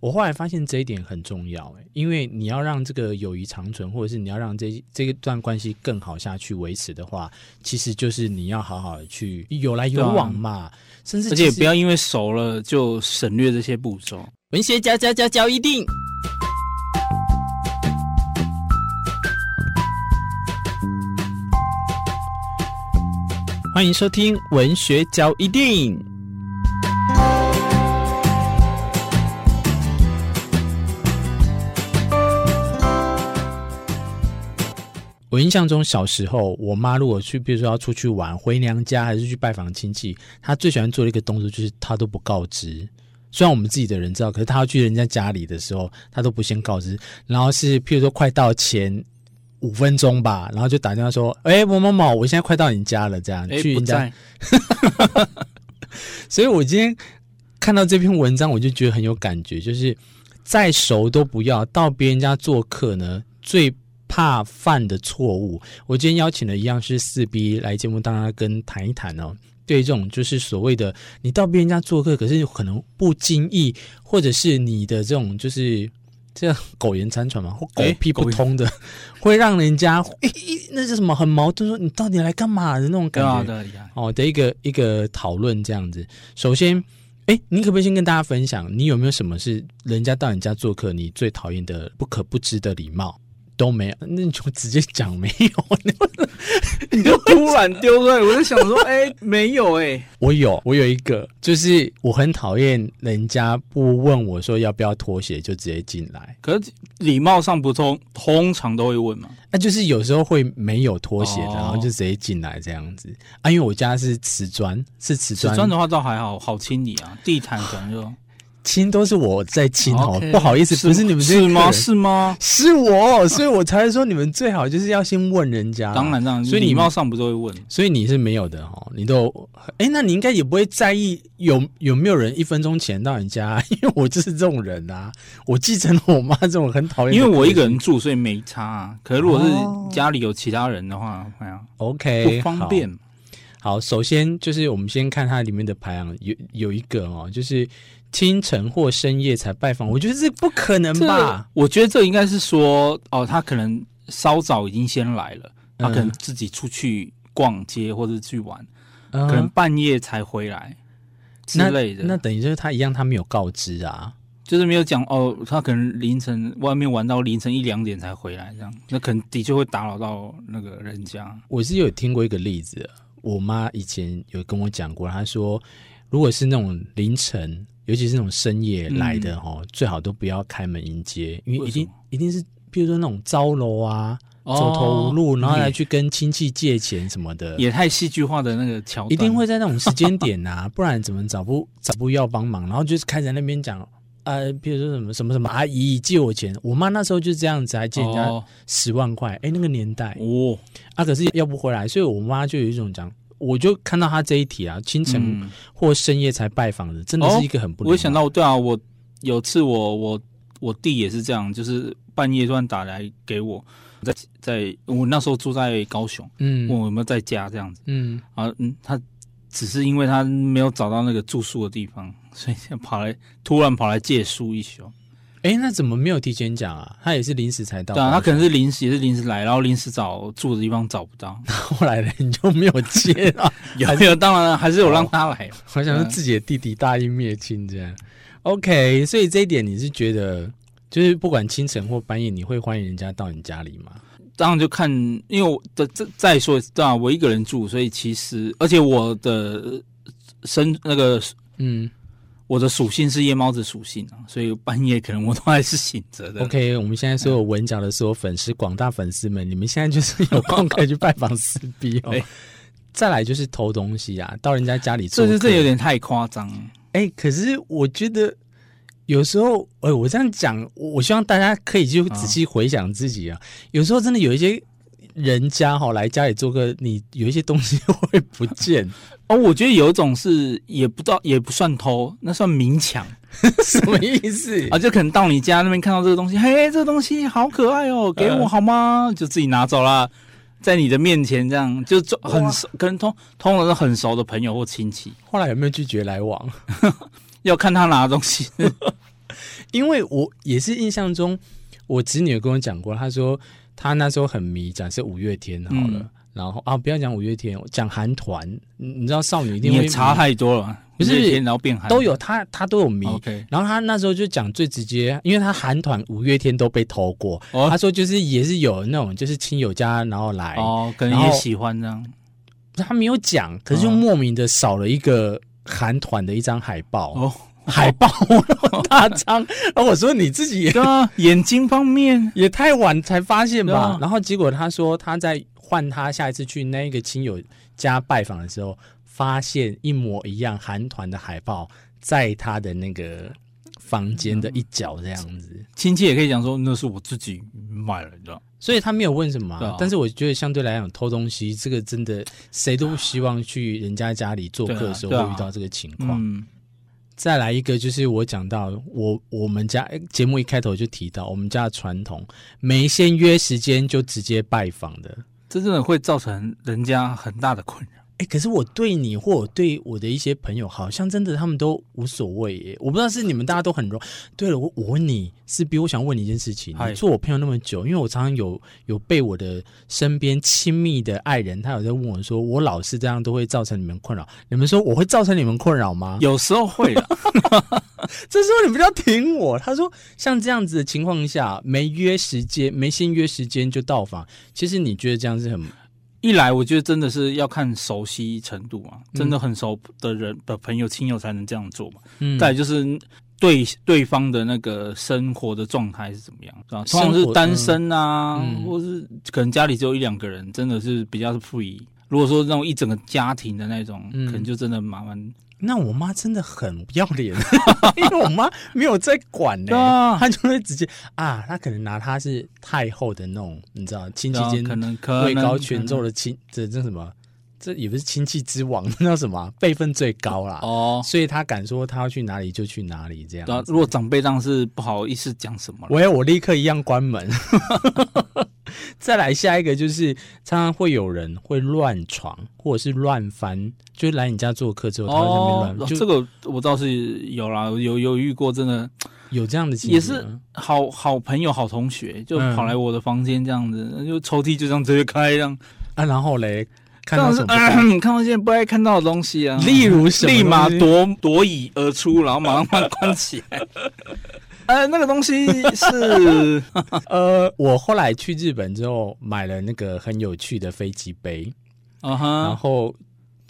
我后来发现这一点很重要，哎，因为你要让这个友谊长存，或者是你要让这这一段关系更好下去维持的话，其实就是你要好好的去有来有往嘛，啊、甚至而且不要因为熟了就省略这些步骤。文学家家家教一定，欢迎收听文学交一定。我印象中，小时候我妈如果去，比如说要出去玩，回娘家还是去拜访亲戚，她最喜欢做的一个动作就是她都不告知。虽然我们自己的人知道，可是她要去人家家里的时候，她都不先告知。然后是譬如说快到前五分钟吧，然后就打电话说：“哎、欸，某某某，我现在快到你家了。”这样、欸、去人家。所以我今天看到这篇文章，我就觉得很有感觉，就是再熟都不要到别人家做客呢，最。怕犯的错误，我今天邀请的一样是四 B 来节目，当然跟谈一谈哦。对这种就是所谓的你到别人家做客，可是可能不经意，或者是你的这种就是这样苟延残喘嘛，或狗屁不通的，会让人家诶那是什么很矛盾，说你到底来干嘛的那种感觉哦的一个一个讨论这样子。首先，哎，你可不可以先跟大家分享，你有没有什么是人家到你家做客，你最讨厌的不可不知的礼貌？都没有，那你就直接讲没有，你就突然丢出来。我就想说，哎、欸，没有哎、欸，我有，我有一个，就是我很讨厌人家不问我说要不要脱鞋就直接进来。可是礼貌上不通，通常都会问嘛。那、啊、就是有时候会没有脱鞋的，然后就直接进来这样子。啊，因为我家是瓷砖，是瓷砖，瓷砖的话倒还好，好清理啊。地毯可能就。亲都是我在亲哦不好意思，不是你们是吗？是吗？是我，所以我才会说你们最好就是要先问人家。当然这样，所以礼貌上不是会问，所以你是没有的哦，你都哎，那你应该也不会在意有有没有人一分钟前到你家，因为我就是这种人啊，我继承了我妈这种很讨厌，因为我一个人住，所以没差啊。可是如果是家里有其他人的话，哎呀，OK，不方便。好，首先就是我们先看它里面的排行，有有一个哦，就是。清晨或深夜才拜访，我觉得这不可能吧？我觉得这应该是说，哦，他可能稍早已经先来了，他可能自己出去逛街或者去玩，嗯、可能半夜才回来之类的。那，那等于就是他一样，他没有告知啊，就是没有讲哦，他可能凌晨外面玩到凌晨一两点才回来，这样，那可能的确会打扰到那个人家。我是有听过一个例子，我妈以前有跟我讲过，她说，如果是那种凌晨。尤其是那种深夜来的哈，嗯、最好都不要开门迎接，因为一定一定是，比如说那种招楼啊，哦、走投无路，然后来去跟亲戚借钱什么的，也太戏剧化的那个桥段，一定会在那种时间点啊，不然怎么找不找不要帮忙，然后就是开在那边讲，呃，比如说什么什么什么阿姨借我钱，我妈那时候就是这样子，还借人家十万块，哎、哦，那个年代。哦，啊，可是要不回来，所以我妈就有一种讲。我就看到他这一题啊，清晨或深夜才拜访的，嗯、真的是一个很不。我想到，对啊，我有次我我我弟也是这样，就是半夜突然打来给我，在在我那时候住在高雄，嗯，问我有没有在家这样子，嗯，啊嗯，他只是因为他没有找到那个住宿的地方，所以跑来突然跑来借宿一宿。哎，那怎么没有提前讲啊？他也是临时才到。对啊，他可能是临时，也是临时来，然后临时找住的地方找不到，后来呢，你就没有接啊？有没有？当然了，还是有让他来。我想说自己的弟弟大义灭亲这样。OK，所以这一点你是觉得，就是不管清晨或半夜，你会欢迎人家到你家里吗？当然就看，因为我的这再说一次，对啊，我一个人住，所以其实而且我的身那个嗯。我的属性是夜猫子属性啊，所以半夜可能我都还是醒着的。OK，我们现在所有文角的所有粉丝，广大粉丝们，你们现在就是有空可以去拜访四 B 哦。再来就是偷东西啊，到人家家里做，这这有点太夸张。哎、欸，可是我觉得有时候，哎，我这样讲，我希望大家可以就仔细回想自己啊。有时候真的有一些。人家哈来家里做客，你有一些东西会不见 哦。我觉得有一种是也不知道也不算偷，那算明抢，什么意思 啊？就可能到你家那边看到这个东西，嘿，这个东西好可爱哦，给我好吗？呃、就自己拿走了，在你的面前这样就很熟，跟通通常是很熟的朋友或亲戚。后来有没有拒绝来往？要看他拿的东西。因为我也是印象中，我侄女有跟我讲过，她说她那时候很迷，假设五月天好了。嗯然后啊，不要讲五月天，讲韩团，你知道少女一定会差太多了，不是？然后变韩都有，他他都有迷。然后他那时候就讲最直接，因为他韩团五月天都被偷过。Oh. 他说就是也是有那种就是亲友家然后来哦，可能也喜欢这样。他没有讲，可是就莫名的少了一个韩团的一张海报哦，oh. 海报那么大张。然后我说你自己也眼睛方面也太晚才发现吧？然后结果他说他在。换他下一次去那个亲友家拜访的时候，发现一模一样韩团的海报在他的那个房间的一角，这样子。亲戚也可以讲说那是我自己买了，你知道？所以他没有问什么、啊。但是我觉得相对来讲，偷东西这个真的谁都不希望去人家家里做客的时候会遇到这个情况。嗯。再来一个就是我讲到我我们家节目一开头就提到我们家的传统，没先约时间就直接拜访的。这真的会造成人家很大的困扰。哎，可是我对你或我对我的一些朋友，好像真的他们都无所谓耶。我不知道是你们大家都很容。对了，我我问你是比我想问你一件事情。你做我朋友那么久，因为我常常有有被我的身边亲密的爱人，他有在问我说，我老是这样都会造成你们困扰。你们说我会造成你们困扰吗？有时候会的。这时候你们要挺我。他说像这样子的情况下，没约时间，没先约时间就到访，其实你觉得这样是很？一来，我觉得真的是要看熟悉程度啊，真的很熟的人的朋友、亲友才能这样做嘛。嗯，再就是对对方的那个生活的状态是怎么样，是吧？通常是单身啊，嗯、或是可能家里只有一两个人，真的是比较是 free。如果说那种一整个家庭的那种，嗯、可能就真的麻烦。那我妈真的很不要脸，因为我妈没有在管呢、她就会直接啊，她可能拿她是太后的那种，你知道亲戚间可能位高权重的亲，这这什么，这也不是亲戚之王，那叫什么 辈分最高啦哦，所以他敢说他要去哪里就去哪里这样、啊。如果长辈当是不好意思讲什么，喂，我立刻一样关门。再来下一个就是，常常会有人会乱闯或者是乱翻，就来你家做客之后，他会在那边乱。这个我倒是有啦，有有遇过，真的有这样的经历，也是好好朋友、好同学，就跑来我的房间这样子，嗯、就抽屉就这样直接开这样啊，然后嘞，看到什么？看到一些不爱看到的东西啊，例如什么？立马夺夺椅而出，然后马上把它关起来。呃，那个东西是 呃，我后来去日本之后买了那个很有趣的飞机杯，啊哈、uh，huh. 然后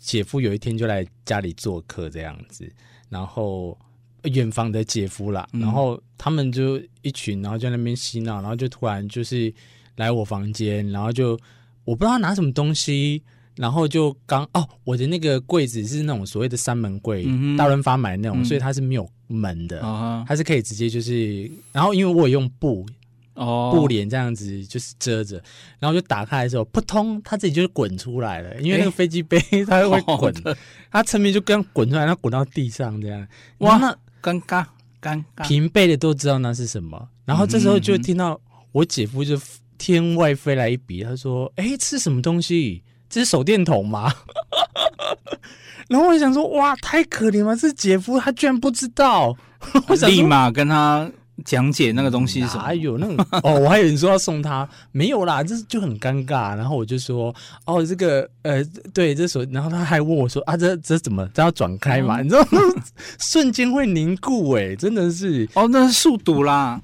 姐夫有一天就来家里做客这样子，然后远房的姐夫啦，嗯、然后他们就一群，然后在那边嬉闹，然后就突然就是来我房间，然后就我不知道拿什么东西。然后就刚哦，我的那个柜子是那种所谓的三门柜，嗯、大润发买的那种，嗯、所以它是没有门的，哦、它是可以直接就是，然后因为我有用布哦。布帘这样子就是遮着，然后就打开的时候，扑通，它自己就是滚出来了，因为那个飞机杯它会滚，的。它侧面就刚滚出来，它滚到地上这样，哇，那尴尬尴尬，平辈的都知道那是什么，然后这时候就听到我姐夫就天外飞来一笔，他说：“哎，这是什么东西？”这是手电筒吗？然后我想说，哇，太可怜了！这姐夫他居然不知道，我立马跟他讲解那个东西是什么。还有那个哦，我还以为你说要送他，没有啦，这就很尴尬。然后我就说，哦，这个呃，对，这手，然后他还问我说，啊，这这怎么？这要转开嘛？嗯、你知道吗？瞬间会凝固，哎，真的是，哦，那是速读啦。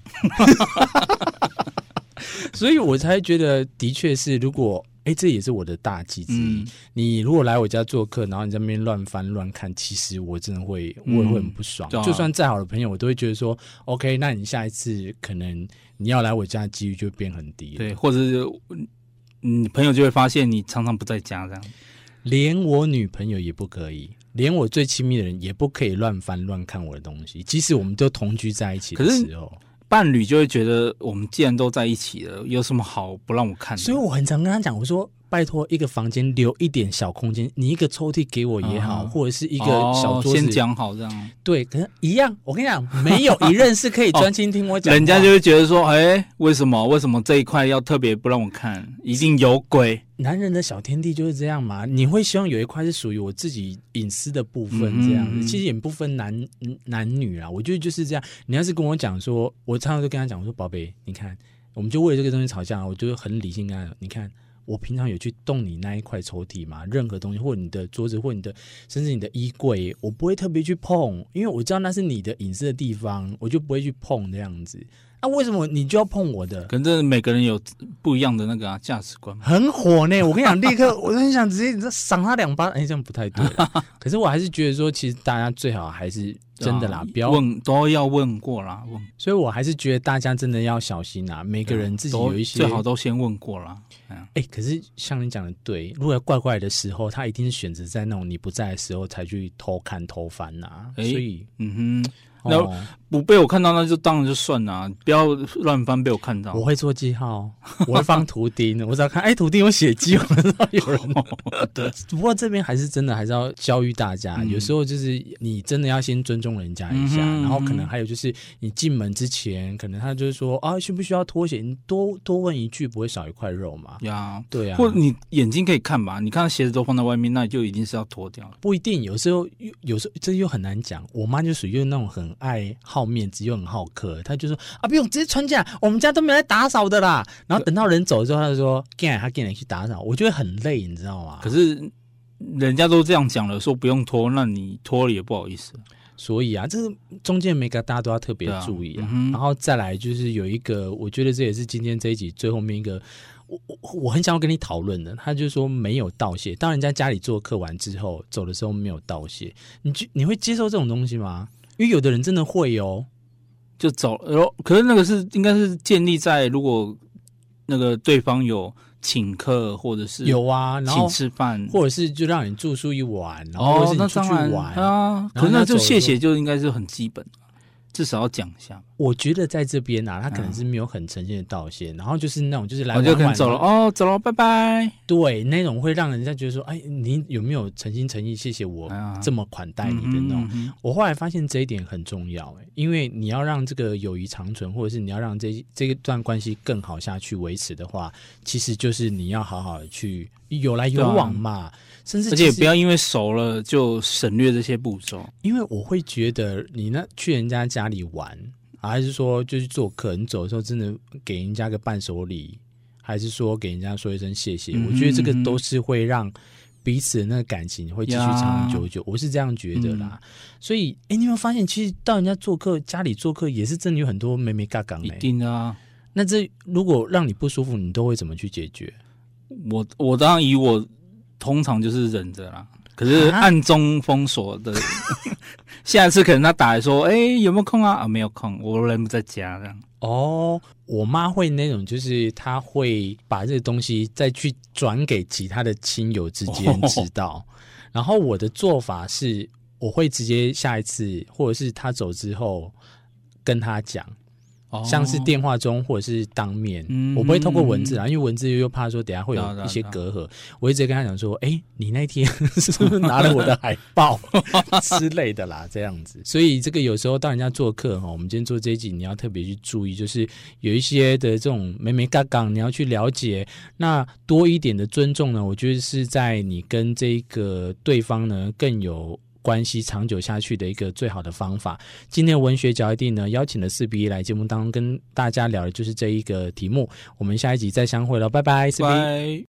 所以我才觉得，的确是如果。哎，这也是我的大忌之一。嗯、你如果来我家做客，然后你在那边乱翻乱看，其实我真的会，我也会很不爽。嗯、就算再好的朋友，我都会觉得说，OK，那你下一次可能你要来我家的几率就变很低。对，或者是你朋友就会发现你常常不在家这样。连我女朋友也不可以，连我最亲密的人也不可以乱翻乱看我的东西，即使我们都同居在一起的时候。伴侣就会觉得，我们既然都在一起了，有什么好不让我看的？所以我很常跟他讲，我说拜托一个房间留一点小空间，你一个抽屉给我也好，嗯、或者是一个小桌子，哦、先讲好这样。对，可是一样。我跟你讲，没有一任是可以专心听我讲、哦。人家就会觉得说，哎，为什么？为什么这一块要特别不让我看？一定有鬼。男人的小天地就是这样嘛。你会希望有一块是属于我自己隐私的部分，这样子。嗯嗯，其实也不分男男女啊，我觉得就是这样。你要是跟我讲说，我常常就跟他讲，我说宝贝，你看。我们就为了这个东西吵架，我就很理性跟他讲，你看，我平常有去动你那一块抽屉吗？任何东西，或者你的桌子，或你的，甚至你的衣柜，我不会特别去碰，因为我知道那是你的隐私的地方，我就不会去碰这样子。那、啊、为什么你就要碰我的？可能每个人有不一样的那个、啊、价值观，很火呢。我跟你讲，立刻我很想直接你赏他两巴。哎，这样不太对。可是我还是觉得说，其实大家最好还是真的啦，啊、不要问都要问过啦。问。所以我还是觉得大家真的要小心啦。每个人自己有一些最好都先问过啦。哎，可是像你讲的对，如果怪怪的时候，他一定是选择在那种你不在的时候才去偷看偷翻呐、啊。所以，嗯哼。那不被我看到，那就当然就算了，不要乱翻被我看到。我会做记号，我会放图钉，我只要看，哎，图钉有写记，我知道有人。对，不过这边还是真的，还是要教育大家，有时候就是你真的要先尊重人家一下，然后可能还有就是你进门之前，可能他就是说啊，需不需要脱鞋？你多多问一句，不会少一块肉嘛。呀，对啊。或者你眼睛可以看吧，你看鞋子都放在外面，那就一定是要脱掉。不一定，有时候有时候这又很难讲。我妈就属于那种很爱好面子又很好客，他就说啊，不用直接穿进来，我们家都没来打扫的啦。然后等到人走之后，他就说，给他给你去打扫，我觉得很累，你知道吗？可是人家都这样讲了，说不用拖，那你拖了也不好意思。所以啊，这个中间每个大家都要特别注意啊。啊嗯、然后再来就是有一个，我觉得这也是今天这一集最后面一个，我我我很想要跟你讨论的。他就说没有道谢，当人家家里做客完之后走的时候没有道谢，你就你会接受这种东西吗？因为有的人真的会哦，就走，然后可是那个是应该是建立在如果那个对方有请客或者是有啊，然后请吃饭，或者是就让你住宿一晚，然后或者是你出去玩啊，可是那就谢谢就应该是很基本。至少要讲一下。我觉得在这边啊，他可能是没有很诚心的道谢，嗯、然后就是那种就是来我就可能走了哦，走了，拜拜。对，那种会让人家觉得说，哎，你有没有诚心诚意谢谢我这么款待你的那种？嗯嗯嗯、我后来发现这一点很重要，哎，因为你要让这个友谊长存，或者是你要让这这一段关系更好下去维持的话，其实就是你要好好的去有来有往嘛。甚至，而且不要因为熟了就省略这些步骤，因为我会觉得你那去人家家里玩，还是说就是做客，你走的时候真的给人家个伴手礼，还是说给人家说一声谢谢？嗯、我觉得这个都是会让彼此的那个感情会继续长长久久。我是这样觉得啦。嗯、所以，哎，你有没有发现，其实到人家做客，家里做客也是真的有很多眉眉角角。一定啊。那这如果让你不舒服，你都会怎么去解决？我我当然以我。通常就是忍着啦，可是暗中封锁的。下一次可能他打来说：“哎、欸，有没有空啊？”啊，没有空，我人不在家这样。哦，我妈会那种，就是她会把这个东西再去转给其他的亲友之间知道。哦、然后我的做法是，我会直接下一次，或者是他走之后跟他讲。像是电话中或者是当面，我不会透过文字啊，因为文字又怕说等下会有一些隔阂。我一直跟他讲说，哎，你那天 是不是拿了我的海报 之类的啦？这样子，所以这个有时候到人家做客哈，我们今天做这一集，你要特别去注意，就是有一些的这种眉眉嘎嘎，你要去了解。那多一点的尊重呢，我觉得是在你跟这个对方呢更有。关系长久下去的一个最好的方法。今天文学角一定呢，邀请了四比一来节目当中跟大家聊的就是这一个题目。我们下一集再相会了，拜拜，四比一。